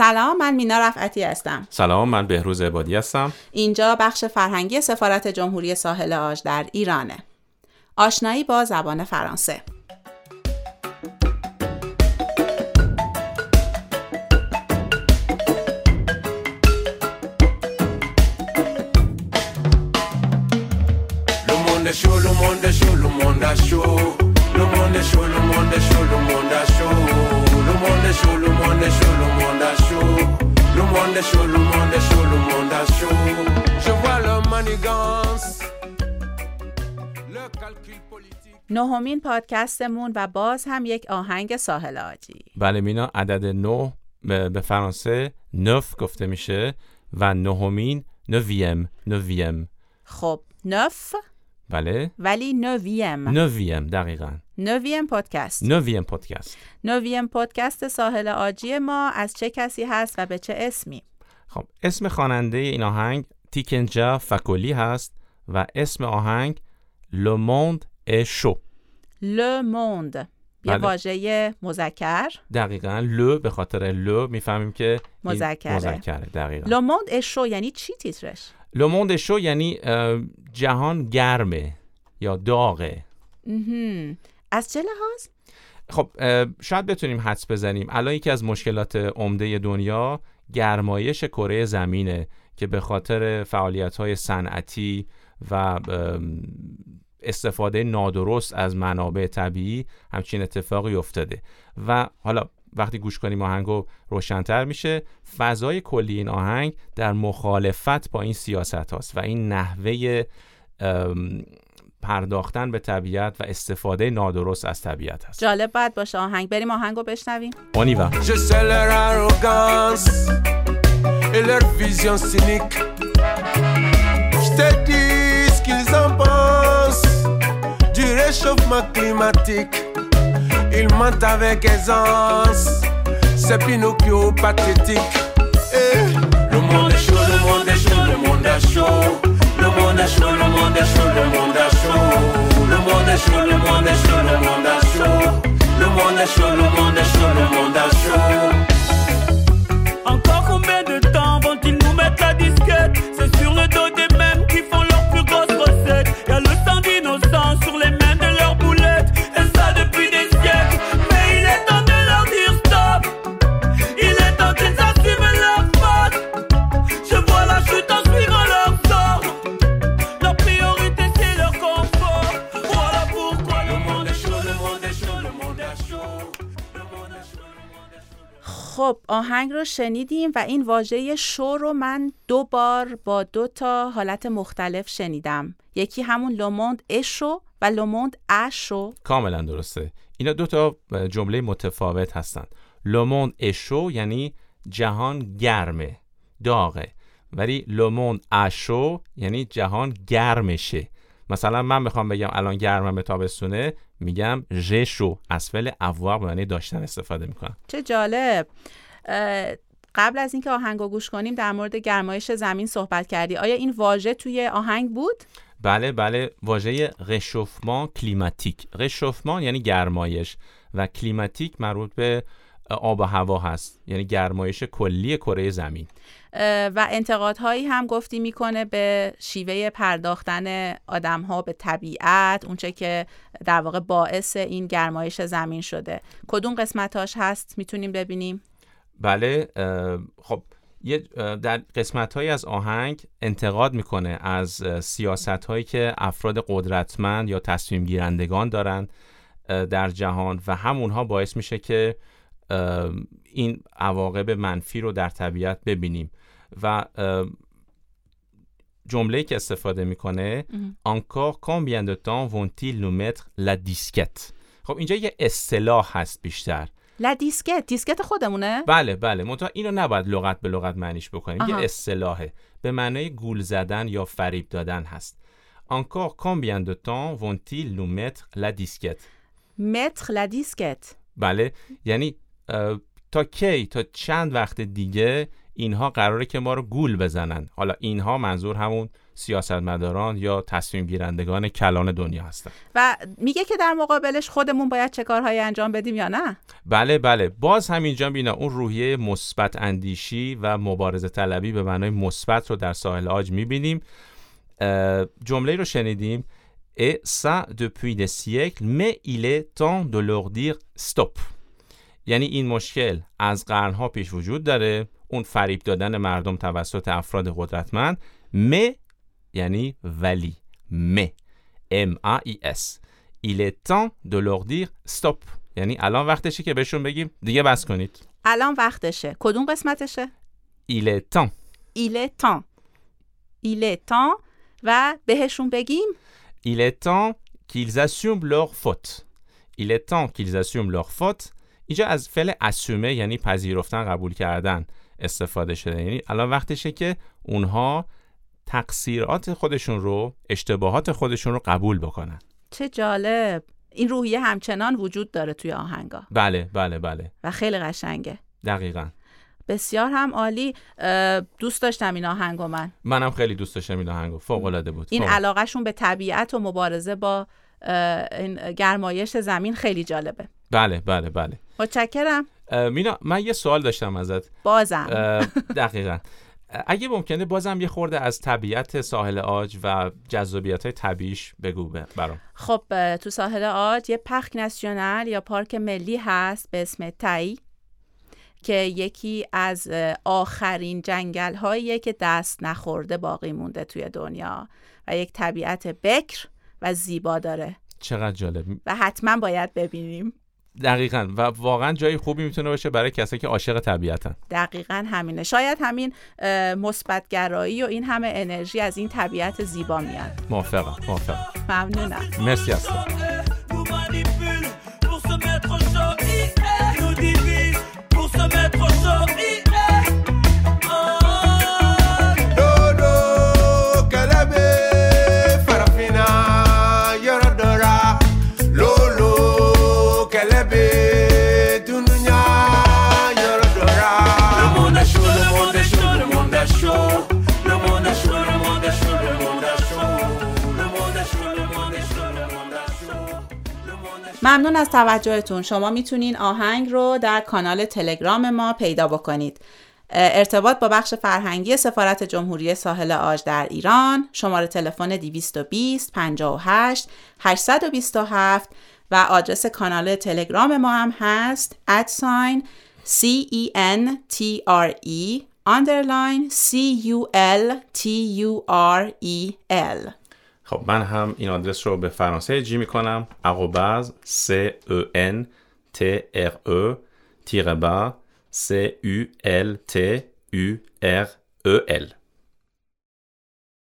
سلام من مینا رفعتی هستم. سلام من بهروز عبادی هستم. اینجا بخش فرهنگی سفارت جمهوری ساحل آج در ایرانه. آشنایی با زبان فرانسه. Le monde est chaud, le monde est chaud, le monde est chaud. Le monde est chaud, le monde est chaud, le monde monde est chaud, le monde est chaud, le monde est chaud. Je vois le manigance. Le calcul politique. نهمین پادکستمون و باز هم یک آهنگ ساحل آجی بله مینا عدد نه به به فرانسه نف گفته میشه و نهمین نویم نویم خب نف بله ولی نویم نویم دقیقا نویم پادکست نویم پادکست نهم پادکست ساحل آجی ما از چه کسی هست و به چه اسمی خب اسم خواننده این آهنگ Tiken Jah Fakoly هست و اسم آهنگ Le monde est chaud Le Monde. یه بله. واژه مذکر دقیقا le به خاطر le می‌فهمیم که مذکره. مذکره دقیقا Le Monde شو یعنی چی تیترش Le monde est chaud یعنی جهان گرمه یا داغه. از چه لحاظ؟ خب شاید بتونیم حدس بزنیم. الان یکی از مشکلات عمده دنیا گرمایش کره زمینه که به خاطر فعالیت های صنعتی و استفاده نادرست از منابع طبیعی همچین اتفاقی افتاده. و حالا وقتی گوش کنیم آهنگو روشنتر میشه. فضای کلی این آهنگ در مخالفت با این سیاست هاست و این نحوه پرداختن به طبیعت و استفاده نادرست از طبیعت هست. جالب باید باشه آهنگ. بریم آهنگو بشنویم. اونیوا Je sais leur arrogance et leur vision cynique. Je te dis ce qu'ils en pensent du réchauffement climatique. Ils mentent avec aisance, c'est Pinocchio pathétique. Eh, Le monde est chaud, le monde est chaud, le monde est chaud. Le monde est chaud, le monde est chaud, le monde est chaud. Le monde est chaud, le monde est chaud, le monde est chaud. Le monde est chaud, le monde est chaud, le monde est chaud. خب آهنگ رو شنیدیم و این واژه chaud رو من دو بار با دو تا حالت مختلف شنیدم. یکی همون لوموند اشو و لوموند اشو کاملا درسته. اینا دو تا جمله متفاوت هستند. Le monde est chaud یعنی جهان گرمه داغه. ولی Le monde a chaud یعنی جهان گرمشه. مثلا من می‌خوام بگم الان گرمم تابستونه میگم ژشو از فعل avoir به معنی داشتن استفاده می‌کنم چه جالب. قبل از اینکه آهنگ رو گوش کنیم در مورد گرمایش زمین صحبت کردی. آیا این واژه توی آهنگ بود؟ بله بله واژه رشوفمان کلیماتیک. رشوفمان یعنی گرمایش و کلیماتیک مربوط به آب و هوا هست. یعنی گرمایش کلی کره زمین. و انتقادهایی هم گفتی می‌کنه به شیوه پرداختن آدم ها به طبیعت اونچه که در واقع باعث این گرمایش زمین شده. کدوم قسمتاش هست؟ می‌تونیم ببینیم. بله خب یه در قسمت از آهنگ انتقاد می‌کنه از سیاست هایی که افراد قدرتمند یا تصمیم گیرندگان دارن در جهان و همونها باعث میشه که این عواقب منفی رو در طبیعت ببینیم. و جمله که استفاده می‌کنه encore combien de temps vont-ils nous mettre la disquette خب اینجا یه اصطلاح هست بیشتر. La disquette دیسکت خودمونه؟ بله بله. منتها اینو نباید لغت به لغت معنیش بکنیم. آها. یه اصطلاحه. به معنای گول زدن یا فریب دادن هست. Encore combien de temps vont-ils nous mettre la disquette mettre la disquette بله. یعنی تا کی تا چند وقت دیگه اینها قراره که ما رو گول بزنن. حالا اینها منظور همون سیاستمداران یا تصمیم گیرندگان کلان دنیا هستن. و میگه که در مقابلش خودمون باید چه کارهایی انجام بدیم یا نه؟ بله بله. باز همینجا بینا اون روحیه مثبت اندیشی و مبارزه طلبی به معنای مثبت رو در ساحل آج می‌بینیم. جمله رو شنیدیم. et ça depuis des siècles mais il est temps de leur dire stop یعنی این مشکل از قرنها پیش وجود داره. اون فریب دادن مردم توسط افراد قدرتمند م یعنی ولی م M A I S il est temps de leur dire stop. یعنی الان وقتشه که بهشون بگیم دیگه بس کنید. الان وقتشه. کدوم قسمتشه؟ Il est temps. Il est temps. Il est temps و بهشون بگیم؟ Il est temps qu'ils assument leur faute. Il est temps qu'ils assument leur faute. اینجا از فعل اسومه یعنی پذیرفتن قبول کردن. استفاده شده. یعنی الان وقتشه که اونها تقصیرات خودشون رو اشتباهات خودشون رو قبول بکنن. چه جالب. این روحیه همچنان وجود داره توی آهنگا. بله بله بله. و خیلی قشنگه. دقیقا. بسیار هم عالی. دوست داشتم این آهنگو من. منم خیلی دوست داشتم این آهنگو. فوق العاده بود. این. علاقهشون به طبیعت و مبارزه با این گرمایش زمین خیلی جالبه. بله بله بله. متشکرم. مینا من یه سوال داشتم ازت. بازم. دقیقا. اگه ممکنه بازم یه خورده از طبیعت ساحل آج و جذابیت های طبیعیش بگو برام. خب تو ساحل آج یه پخک ناسیونال یا پارک ملی هست به اسم تایی که یکی از آخرین جنگل هاییه که دست نخورده باقی مونده توی دنیا و یک طبیعت بکر و زیبا داره. چقدر جالب. و حتما باید ببینیم. دقیقا. و واقعا جای خوبی می‌تونه باشه برای کسایی که عاشق طبیعتن. دقیقا همینه. شاید همین مثبتگرایی و این همه انرژی از این طبیعت زیبا میاد. موافقم موافقم. ممنونم. مرسی هستم ممنون از توجهتون. شما می‌تونین آهنگ رو در کانال تلگرام ما پیدا بکنید. ارتباط با بخش فرهنگی سفارت جمهوری ساحل آج در ایران. شماره تلفن 220 58 827 و آدرس کانال تلگرام ما هم هست. ادساین E خب من هم این آدرس رو به فرانسه جی می‌کنم. اقوباز C E N T R E تیره با C U L T U R E L.